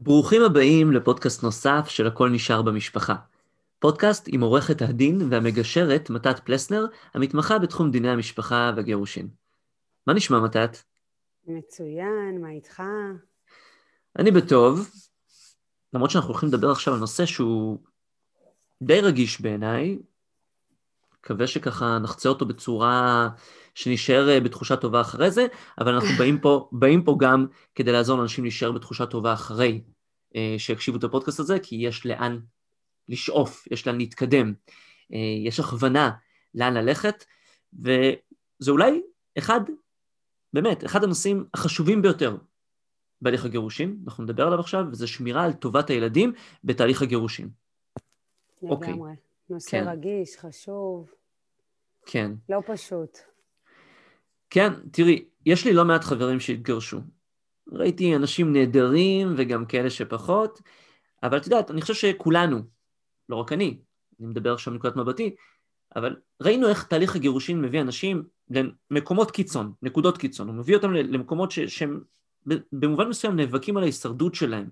ברוכים הבאים לפודקאסט נוסף של הכל נשאר במשפחה. פודקאסט עם עורכת הדין והמגשרת מתת פלסנר, המתמחה בתחום דיני המשפחה והגירושין. מה נשמע מתת? מצוין, מה איתך? אני בטוב, למרות שאנחנו הולכים לדבר עכשיו על נושא שהוא די רגיש בעיניי, מקווה שככה נחצה אותו בצורה שנשאר אה, בתחושה טובה אחרי זה, אבל אנחנו באים פה, באים פה גם כדי לעזור לאנשים להישאר בתחושה טובה אחרי אה, שיקשיבו את הפודקאסט הזה, כי יש לאן לשאוף, יש לאן להתקדם, אה, יש הכוונה לאן ללכת, וזה אולי אחד, באמת, אחד הנושאים החשובים ביותר בהליך הגירושים, אנחנו נדבר עליו עכשיו, וזה שמירה על טובת הילדים בתהליך הגירושים. לגמרי. אוקיי. נושא כן. רגיש, חשוב. כן. לא פשוט. כן, תראי, יש לי לא מעט חברים שהתגרשו. ראיתי אנשים נהדרים וגם כאלה שפחות, אבל את יודעת, אני חושב שכולנו, לא רק אני, אני מדבר עכשיו מנקודת מבטי, אבל ראינו איך תהליך הגירושין מביא אנשים למקומות קיצון, נקודות קיצון, הוא מביא אותם למקומות ש, שהם במובן מסוים נאבקים על ההישרדות שלהם.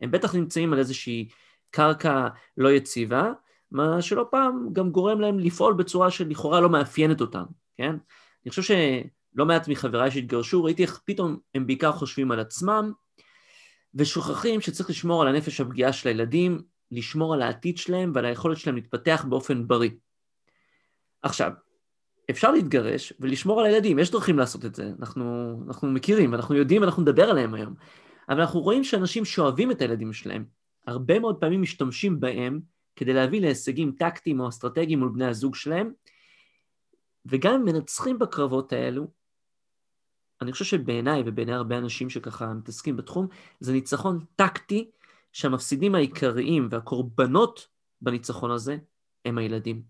הם בטח נמצאים על איזושהי קרקע לא יציבה, מה שלא פעם גם גורם להם לפעול בצורה שלכאורה לא מאפיינת אותם, כן? אני חושב שלא מעט מחבריי שהתגרשו, ראיתי איך פתאום הם בעיקר חושבים על עצמם, ושוכחים שצריך לשמור על הנפש הפגיעה של הילדים, לשמור על העתיד שלהם ועל היכולת שלהם להתפתח באופן בריא. עכשיו, אפשר להתגרש ולשמור על הילדים, יש דרכים לעשות את זה, אנחנו, אנחנו מכירים, אנחנו יודעים, אנחנו נדבר עליהם היום, אבל אנחנו רואים שאנשים שאוהבים את הילדים שלהם, הרבה מאוד פעמים משתמשים בהם כדי להביא להישגים טקטיים או אסטרטגיים מול בני הזוג שלהם, וגם אם מנצחים בקרבות האלו, אני חושב שבעיניי ובעיני הרבה אנשים שככה מתעסקים בתחום, זה ניצחון טקטי שהמפסידים העיקריים והקורבנות בניצחון הזה הם הילדים.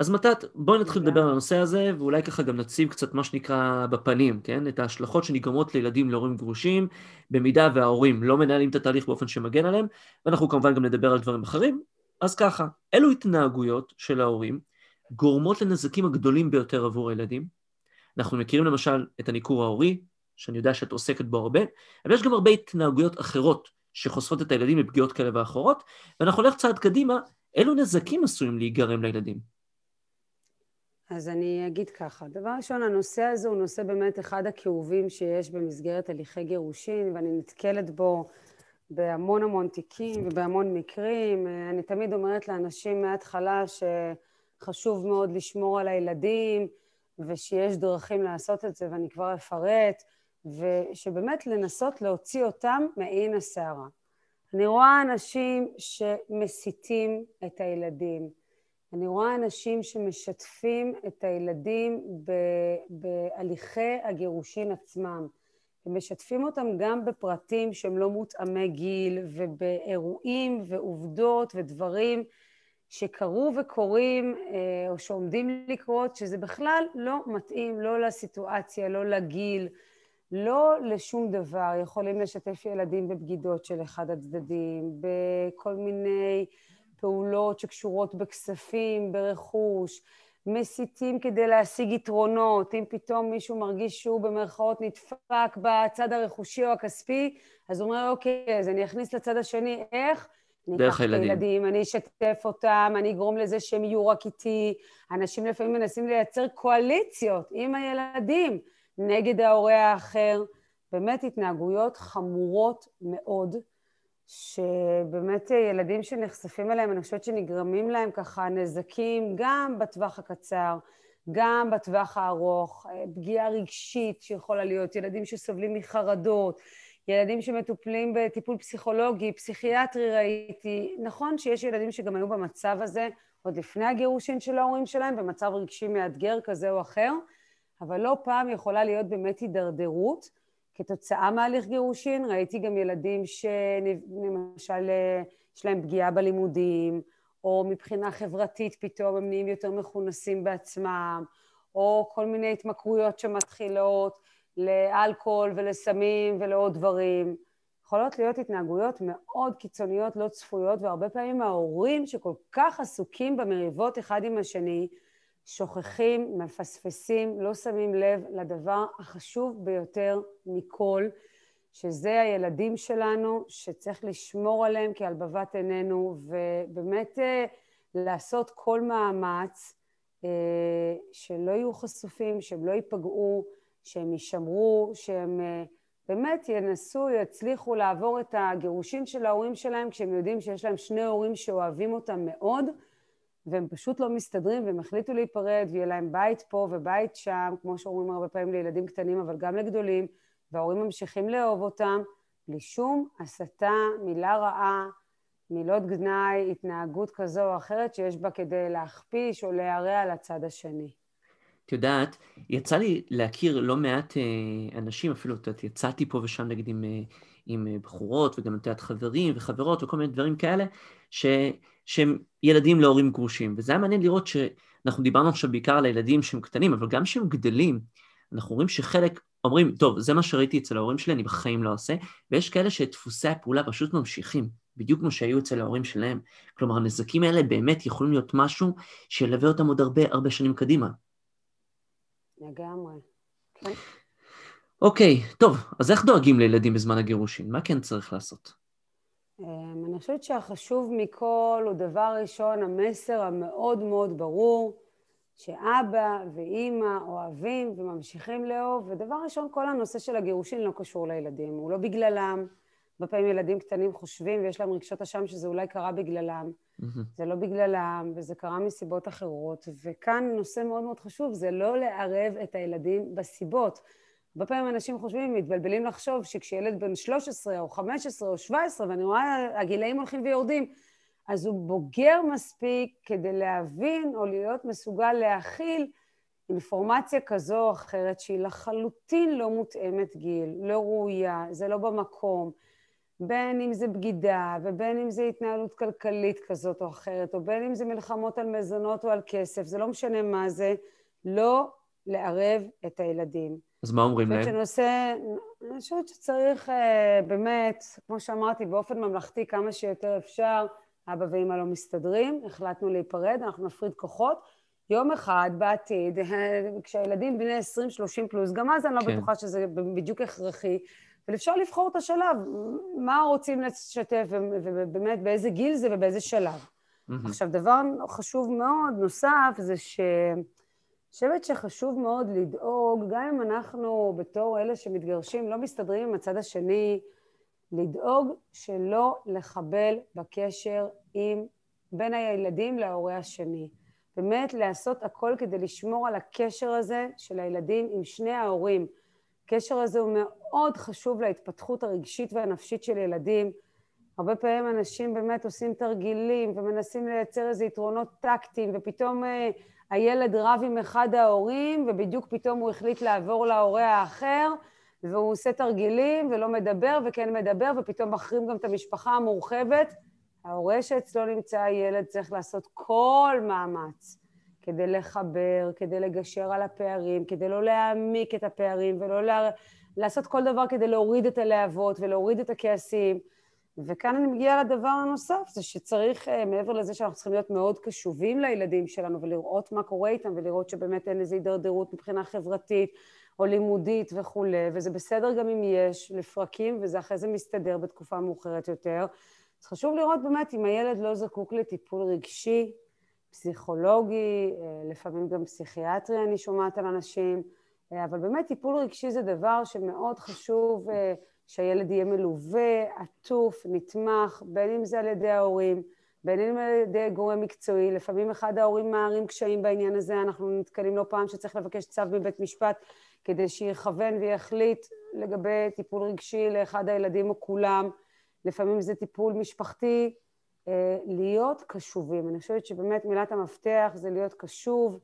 אז מתת, בואי נתחיל לדבר על הנושא הזה, ואולי ככה גם נציב קצת מה שנקרא בפנים, כן? את ההשלכות שנגרמות לילדים להורים גרושים, במידה וההורים לא מנהלים את התהליך באופן שמגן עליהם, ואנחנו כמובן גם נדבר על דברים אחרים. אז ככה, אילו התנהגויות של ההורים גורמות לנזקים הגדולים ביותר עבור הילדים? אנחנו מכירים למשל את הניכור ההורי, שאני יודע שאת עוסקת בו הרבה, אבל יש גם הרבה התנהגויות אחרות שחושפות את הילדים לפגיעות כאלה ואחרות, ואנחנו נלך צעד קדימה, אילו נזקים עשויים להיגרם לילדים? אז אני אגיד ככה, דבר ראשון, הנושא הזה הוא נושא באמת אחד הכאובים שיש במסגרת הליכי גירושין, ואני נתקלת בו בהמון המון תיקים ובהמון מקרים. אני תמיד אומרת לאנשים מההתחלה שחשוב מאוד לשמור על הילדים, ושיש דרכים לעשות את זה, ואני כבר אפרט, ושבאמת לנסות להוציא אותם מעין הסערה. אני רואה אנשים שמסיתים את הילדים, אני רואה אנשים שמשתפים את הילדים בהליכי הגירושין עצמם. הם משתפים אותם גם בפרטים שהם לא מותאמי גיל ובאירועים ועובדות ודברים שקרו וקורים אה, או שעומדים לקרות, שזה בכלל לא מתאים לא לסיטואציה, לא לגיל, לא לשום דבר. יכולים לשתף ילדים בבגידות של אחד הצדדים, בכל מיני פעולות שקשורות בכספים, ברכוש, מסיתים כדי להשיג יתרונות, אם פתאום מישהו מרגיש שהוא במרכאות נדפק בצד הרכושי או הכספי, אז הוא אומר, אוקיי, אז אני אכניס לצד השני, איך? דרך הילדים. הילדים, אני אשתף אותם, אני אגרום לזה שהם יהיו רק איתי. אנשים לפעמים מנסים לייצר קואליציות עם הילדים נגד ההורה האחר. באמת התנהגויות חמורות מאוד. שבאמת ילדים שנחשפים אליהם, אני חושבת שנגרמים להם ככה נזקים גם בטווח הקצר, גם בטווח הארוך, פגיעה רגשית שיכולה להיות, ילדים שסובלים מחרדות, ילדים שמטופלים בטיפול פסיכולוגי, פסיכיאטרי ראיתי. נכון שיש ילדים שגם היו במצב הזה עוד לפני הגירושין של ההורים שלהם, במצב רגשי מאתגר כזה או אחר, אבל לא פעם יכולה להיות באמת הידרדרות. כתוצאה מהליך גירושין, ראיתי גם ילדים שלמשל יש להם פגיעה בלימודים, או מבחינה חברתית פתאום הם נהיים יותר מכונסים בעצמם, או כל מיני התמכרויות שמתחילות לאלכוהול ולסמים ולעוד דברים. יכולות להיות התנהגויות מאוד קיצוניות, לא צפויות, והרבה פעמים ההורים שכל כך עסוקים במריבות אחד עם השני, שוכחים, מפספסים, לא שמים לב לדבר החשוב ביותר מכל, שזה הילדים שלנו, שצריך לשמור עליהם כעל בבת עינינו, ובאמת אה, לעשות כל מאמץ אה, שלא יהיו חשופים, שהם לא ייפגעו, שהם יישמרו, שהם אה, באמת ינסו, יצליחו לעבור את הגירושין של ההורים שלהם כשהם יודעים שיש להם שני הורים שאוהבים אותם מאוד, והם פשוט לא מסתדרים והם החליטו להיפרד ויהיה להם בית פה ובית שם, כמו שאומרים הרבה פעמים לילדים קטנים אבל גם לגדולים, וההורים ממשיכים לאהוב אותם, בלי שום הסתה, מילה רעה, מילות גנאי, התנהגות כזו או אחרת שיש בה כדי להכפיש או להרע על הצד השני. את יודעת, יצא לי להכיר לא מעט אה, אנשים, אפילו, את יודעת, יצאתי פה ושם נגיד עם, אה, עם אה, בחורות וגם את יודעת חברים וחברות וכל מיני דברים כאלה, ש, שהם ילדים להורים גרושים. וזה היה מעניין לראות שאנחנו דיברנו עכשיו בעיקר על הילדים שהם קטנים, אבל גם כשהם גדלים, אנחנו רואים שחלק אומרים, טוב, זה מה שראיתי אצל ההורים שלי, אני בחיים לא עושה, ויש כאלה שדפוסי הפעולה פשוט ממשיכים, בדיוק כמו שהיו אצל ההורים שלהם. כלומר, הנזקים האלה באמת יכולים להיות משהו שילווה אותם עוד הרבה הרבה שנים קדימה. לגמרי, כן. אוקיי, טוב, אז איך דואגים לילדים בזמן הגירושין? מה כן צריך לעשות? אמ, אני חושבת שהחשוב מכל הוא דבר ראשון, המסר המאוד מאוד ברור, שאבא ואימא אוהבים וממשיכים לאהוב, ודבר ראשון, כל הנושא של הגירושין לא קשור לילדים, הוא לא בגללם. הרבה פעמים ילדים קטנים חושבים ויש להם רגשות אשם שזה אולי קרה בגללם. Mm-hmm. זה לא בגללם, וזה קרה מסיבות אחרות. וכאן נושא מאוד מאוד חשוב, זה לא לערב את הילדים בסיבות. הרבה פעמים אנשים חושבים, מתבלבלים לחשוב שכשילד בן 13 או 15 או 17, ואני רואה הגילאים הולכים ויורדים, אז הוא בוגר מספיק כדי להבין או להיות מסוגל להכיל אינפורמציה כזו או אחרת שהיא לחלוטין לא מותאמת גיל, לא ראויה, זה לא במקום. בין אם זה בגידה, ובין אם זה התנהלות כלכלית כזאת או אחרת, או בין אם זה מלחמות על מזונות או על כסף, זה לא משנה מה זה, לא לערב את הילדים. אז מה אומרים להם? שנושא, אני חושבת שצריך אה, באמת, כמו שאמרתי, באופן ממלכתי כמה שיותר אפשר, אבא ואמא לא מסתדרים, החלטנו להיפרד, אנחנו נפריד כוחות. יום אחד בעתיד, כשהילדים בני 20-30 פלוס, גם אז אני לא כן. בטוחה שזה בדיוק הכרחי, אבל אפשר לבחור את השלב, מה רוצים לשתף, ובאמת באיזה גיל זה ובאיזה שלב. Mm-hmm. עכשיו, דבר חשוב מאוד נוסף זה ש... חושבת שחשוב מאוד לדאוג, גם אם אנחנו בתור אלה שמתגרשים לא מסתדרים עם הצד השני, לדאוג שלא לחבל בקשר עם בין הילדים להורה השני. באמת לעשות הכל כדי לשמור על הקשר הזה של הילדים עם שני ההורים. הקשר הזה הוא מאוד חשוב להתפתחות הרגשית והנפשית של ילדים. הרבה פעמים אנשים באמת עושים תרגילים ומנסים לייצר איזה יתרונות טקטיים ופתאום אה, הילד רב עם אחד ההורים ובדיוק פתאום הוא החליט לעבור להורה האחר והוא עושה תרגילים ולא מדבר וכן מדבר ופתאום מחרים גם את המשפחה המורחבת. ההורה שאצלו נמצא הילד צריך לעשות כל מאמץ כדי לחבר, כדי לגשר על הפערים, כדי לא להעמיק את הפערים ולא לה... לעשות כל דבר כדי להוריד את הלהבות ולהוריד את הכעסים. וכאן אני מגיעה לדבר הנוסף, זה שצריך, אה, מעבר לזה שאנחנו צריכים להיות מאוד קשובים לילדים שלנו ולראות מה קורה איתם ולראות שבאמת אין איזו הידרדרות מבחינה חברתית או לימודית וכולי, וזה בסדר גם אם יש לפרקים וזה אחרי זה מסתדר בתקופה מאוחרת יותר. אז חשוב לראות באמת אם הילד לא זקוק לטיפול רגשי, פסיכולוגי, אה, לפעמים גם פסיכיאטרי אני שומעת על אנשים, אבל באמת טיפול רגשי זה דבר שמאוד חשוב אה, שהילד יהיה מלווה, עטוף, נתמך, בין אם זה על ידי ההורים, בין אם על ידי גורם מקצועי, לפעמים אחד ההורים מערים קשיים בעניין הזה, אנחנו נתקלים לא פעם שצריך לבקש צו מבית משפט כדי שיכוון ויחליט לגבי טיפול רגשי לאחד הילדים או כולם, לפעמים זה טיפול משפחתי, אה, להיות קשובים. אני חושבת שבאמת מילת המפתח זה להיות קשוב,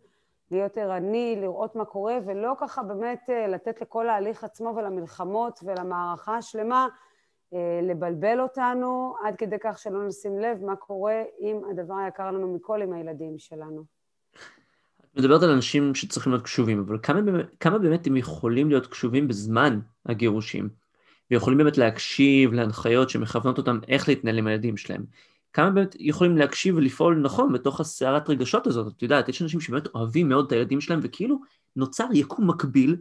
להיות ערני, לראות מה קורה, ולא ככה באמת אה, לתת לכל ההליך עצמו ולמלחמות ולמערכה השלמה אה, לבלבל אותנו, עד כדי כך שלא נשים לב מה קורה עם הדבר היקר לנו מכל, עם הילדים שלנו. את מדברת על אנשים שצריכים להיות קשובים, אבל כמה, כמה באמת הם יכולים להיות קשובים בזמן הגירושים, ויכולים באמת להקשיב להנחיות שמכוונות אותם איך להתנהל עם הילדים שלהם? כמה באמת יכולים להקשיב ולפעול נכון בתוך הסערת רגשות הזאת. את יודעת, יש אנשים שבאמת אוהבים מאוד את הילדים שלהם, וכאילו נוצר יקום מקביל,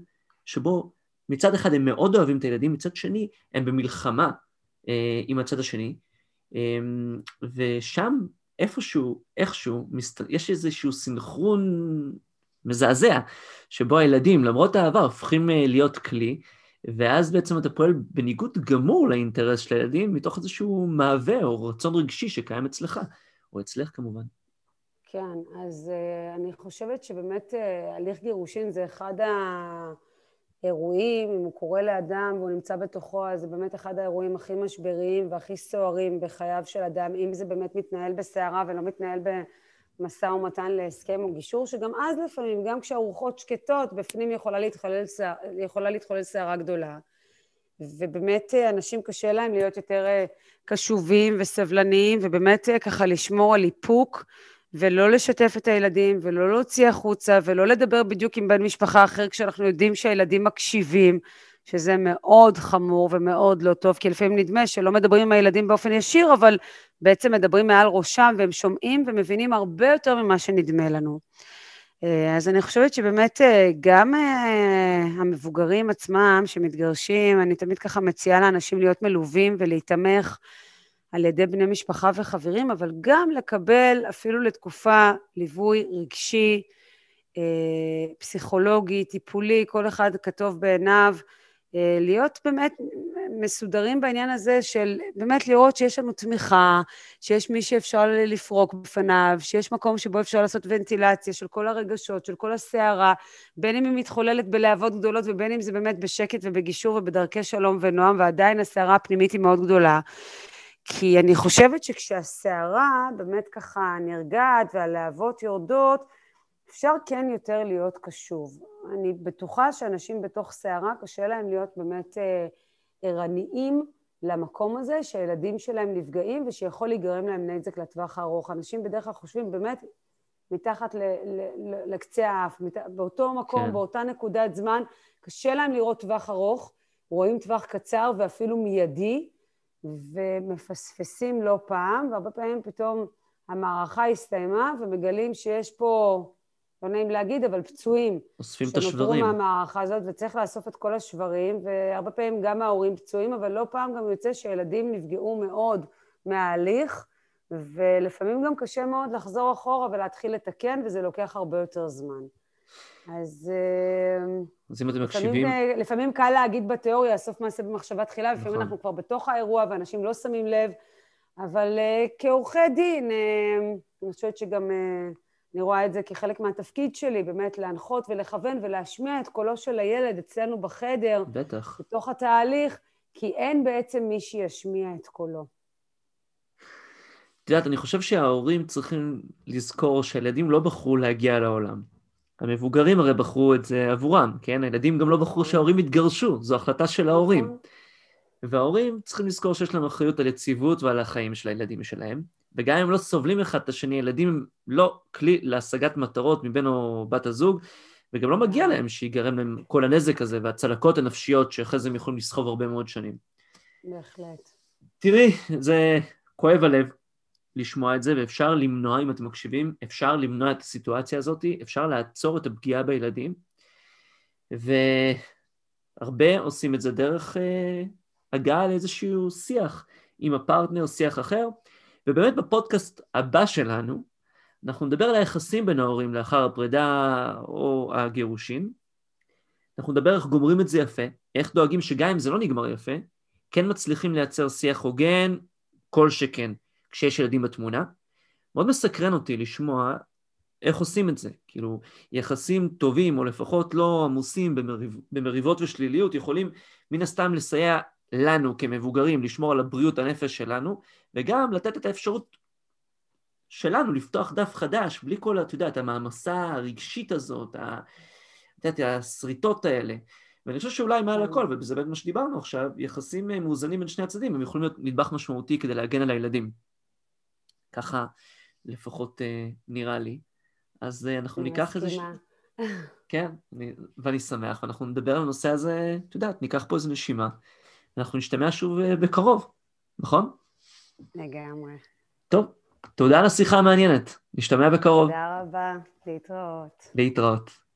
שבו מצד אחד הם מאוד אוהבים את הילדים, מצד שני הם במלחמה אה, עם הצד השני, אה, ושם איפשהו, איכשהו, מסת... יש איזשהו סנכרון מזעזע, שבו הילדים, למרות האהבה, הופכים אה, להיות כלי, ואז בעצם אתה פועל בניגוד גמור לאינטרס של הילדים, מתוך איזשהו מהווה או רצון רגשי שקיים אצלך, או אצלך כמובן. כן, אז uh, אני חושבת שבאמת uh, הליך גירושין זה אחד האירועים, אם הוא קורה לאדם והוא נמצא בתוכו, אז זה באמת אחד האירועים הכי משבריים והכי סוערים בחייו של אדם, אם זה באמת מתנהל בסערה ולא מתנהל במשא ומתן להסכם או גישור, שגם אז לפעמים, גם כשהרוחות שקטות, בפנים יכולה להתחולל, סערה גדולה. ובאמת אה, אנשים קשה להם להיות יותר קשובים וסבלניים, ובאמת ככה לשמור על איפוק. ולא לשתף את הילדים, ולא להוציא החוצה, ולא לדבר בדיוק עם בן משפחה אחר כשאנחנו יודעים שהילדים מקשיבים, שזה מאוד חמור ומאוד לא טוב, כי לפעמים נדמה שלא מדברים עם הילדים באופן ישיר, אבל בעצם מדברים מעל ראשם, והם שומעים ומבינים הרבה יותר ממה שנדמה לנו. אה, אז אני חושבת שבאמת אה, גם אה, המבוגרים עצמם שמתגרשים, אני תמיד ככה מציעה לאנשים להיות מלווים ולהיתמך על ידי בני משפחה וחברים, אבל גם לקבל אפילו לתקופה ליווי רגשי, פסיכולוגי, טיפולי, כל אחד כתוב בעיניו, להיות באמת מסודרים בעניין הזה של באמת לראות שיש לנו תמיכה, שיש מי שאפשר לפרוק בפניו, שיש מקום שבו אפשר לעשות ונטילציה של כל הרגשות, של כל הסערה, בין אם היא מתחוללת בלהבות גדולות ובין אם זה באמת בשקט ובגישור ובדרכי שלום ונועם, ועדיין הסערה הפנימית היא מאוד גדולה. כי אני חושבת שכשהסערה באמת ככה נרגעת והלהבות יורדות, אפשר כן יותר להיות קשוב. אני בטוחה שאנשים בתוך סערה קשה להם להיות באמת אה, ערניים למקום הזה שהילדים שלהם נפגעים ושיכול להיגרם להם נזק לטווח הארוך. אנשים בדרך כלל חושבים באמת מתחת ל, ל, ל, לקצה האף, מת, באותו מקום, כן. באותה נקודת זמן, קשה להם לראות טווח ארוך, רואים טווח קצר ואפילו מיידי, ומפספסים לא פעם, והרבה פעמים פתאום המערכה הסתיימה ומגלים שיש פה, לא נעים להגיד, אבל פצועים. אוספים את השברים. שנותרו מהמערכה הזאת, וצריך לאסוף את כל השברים, והרבה פעמים גם ההורים פצועים, אבל לא פעם גם יוצא שילדים נפגעו מאוד מההליך, ולפעמים גם קשה מאוד לחזור אחורה ולהתחיל לתקן, וזה לוקח הרבה יותר זמן. אז... אה, אז אם אתם מקשיבים... לפעמים, לפעמים קל להגיד בתיאוריה, סוף מעשה במחשבה תחילה, לפעמים נכון. אנחנו כבר בתוך האירוע ואנשים לא שמים לב, אבל uh, כעורכי דין, uh, אני חושבת שגם uh, אני רואה את זה כחלק מהתפקיד שלי, באמת להנחות ולכוון ולהשמיע את קולו של הילד אצלנו בחדר. בטח. בתוך התהליך, כי אין בעצם מי שישמיע את קולו. את יודעת, אני חושב שההורים צריכים לזכור שהילדים לא בחרו להגיע לעולם. המבוגרים הרי בחרו את זה עבורם, כן? הילדים גם לא בחרו שההורים יתגרשו, זו החלטה של ההורים. נכון. וההורים צריכים לזכור שיש להם אחריות על יציבות ועל החיים של הילדים שלהם, וגם אם לא סובלים אחד את השני, ילדים הם לא כלי להשגת מטרות מבן או בת הזוג, וגם לא מגיע להם שיגרם להם כל הנזק הזה והצלקות הנפשיות שאחרי זה הם יכולים לסחוב הרבה מאוד שנים. בהחלט. תראי, זה כואב הלב, לשמוע את זה, ואפשר למנוע, אם אתם מקשיבים, אפשר למנוע את הסיטואציה הזאת, אפשר לעצור את הפגיעה בילדים, והרבה עושים את זה דרך אה, הגעה לאיזשהו שיח עם הפרטנר, שיח אחר, ובאמת בפודקאסט הבא שלנו, אנחנו נדבר על היחסים בין ההורים לאחר הפרידה או הגירושין. אנחנו נדבר איך גומרים את זה יפה, איך דואגים שגם אם זה לא נגמר יפה, כן מצליחים לייצר שיח הוגן, כל שכן. כשיש ילדים בתמונה. מאוד מסקרן אותי לשמוע איך עושים את זה. כאילו, יחסים טובים, או לפחות לא עמוסים במריב, במריבות ושליליות, יכולים מן הסתם לסייע לנו כמבוגרים לשמור על הבריאות הנפש שלנו, וגם לתת את האפשרות שלנו לפתוח דף חדש, בלי כל, את יודעת, המעמסה הרגשית הזאת, את יודעת, השריטות האלה. ואני חושב שאולי מעל הכל, וזה באמת מה שדיברנו עכשיו, יחסים מאוזנים בין שני הצדדים, הם יכולים להיות נדבך משמעותי כדי להגן על הילדים. ככה לפחות אה, נראה לי. אז אה, אנחנו ניקח איזה... ש... כן, אני, ואני שמח, ואנחנו נדבר על הנושא הזה, את יודעת, ניקח פה איזה נשימה, ואנחנו נשתמע שוב אה, בקרוב, נכון? לגמרי. טוב, תודה על השיחה המעניינת, נשתמע בקרוב. תודה רבה, להתראות. להתראות.